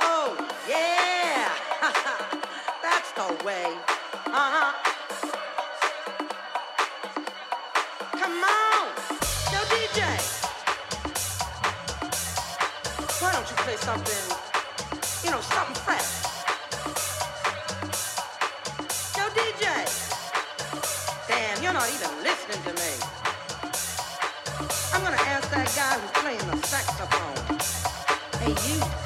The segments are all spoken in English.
Oh, yeah. That's the way. Uh huh. Come on. Yo, DJ. Why don't you play something, you know, something fresh? Yo, DJ. Damn, you're not even listening to me. I'm gonna ask that guy who you.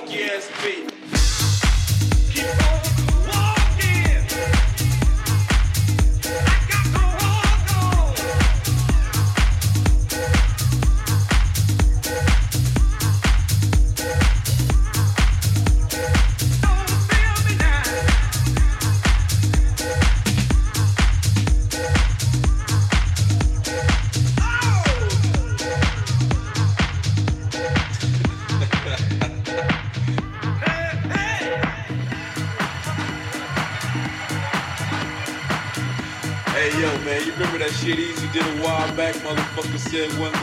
OGSB. said one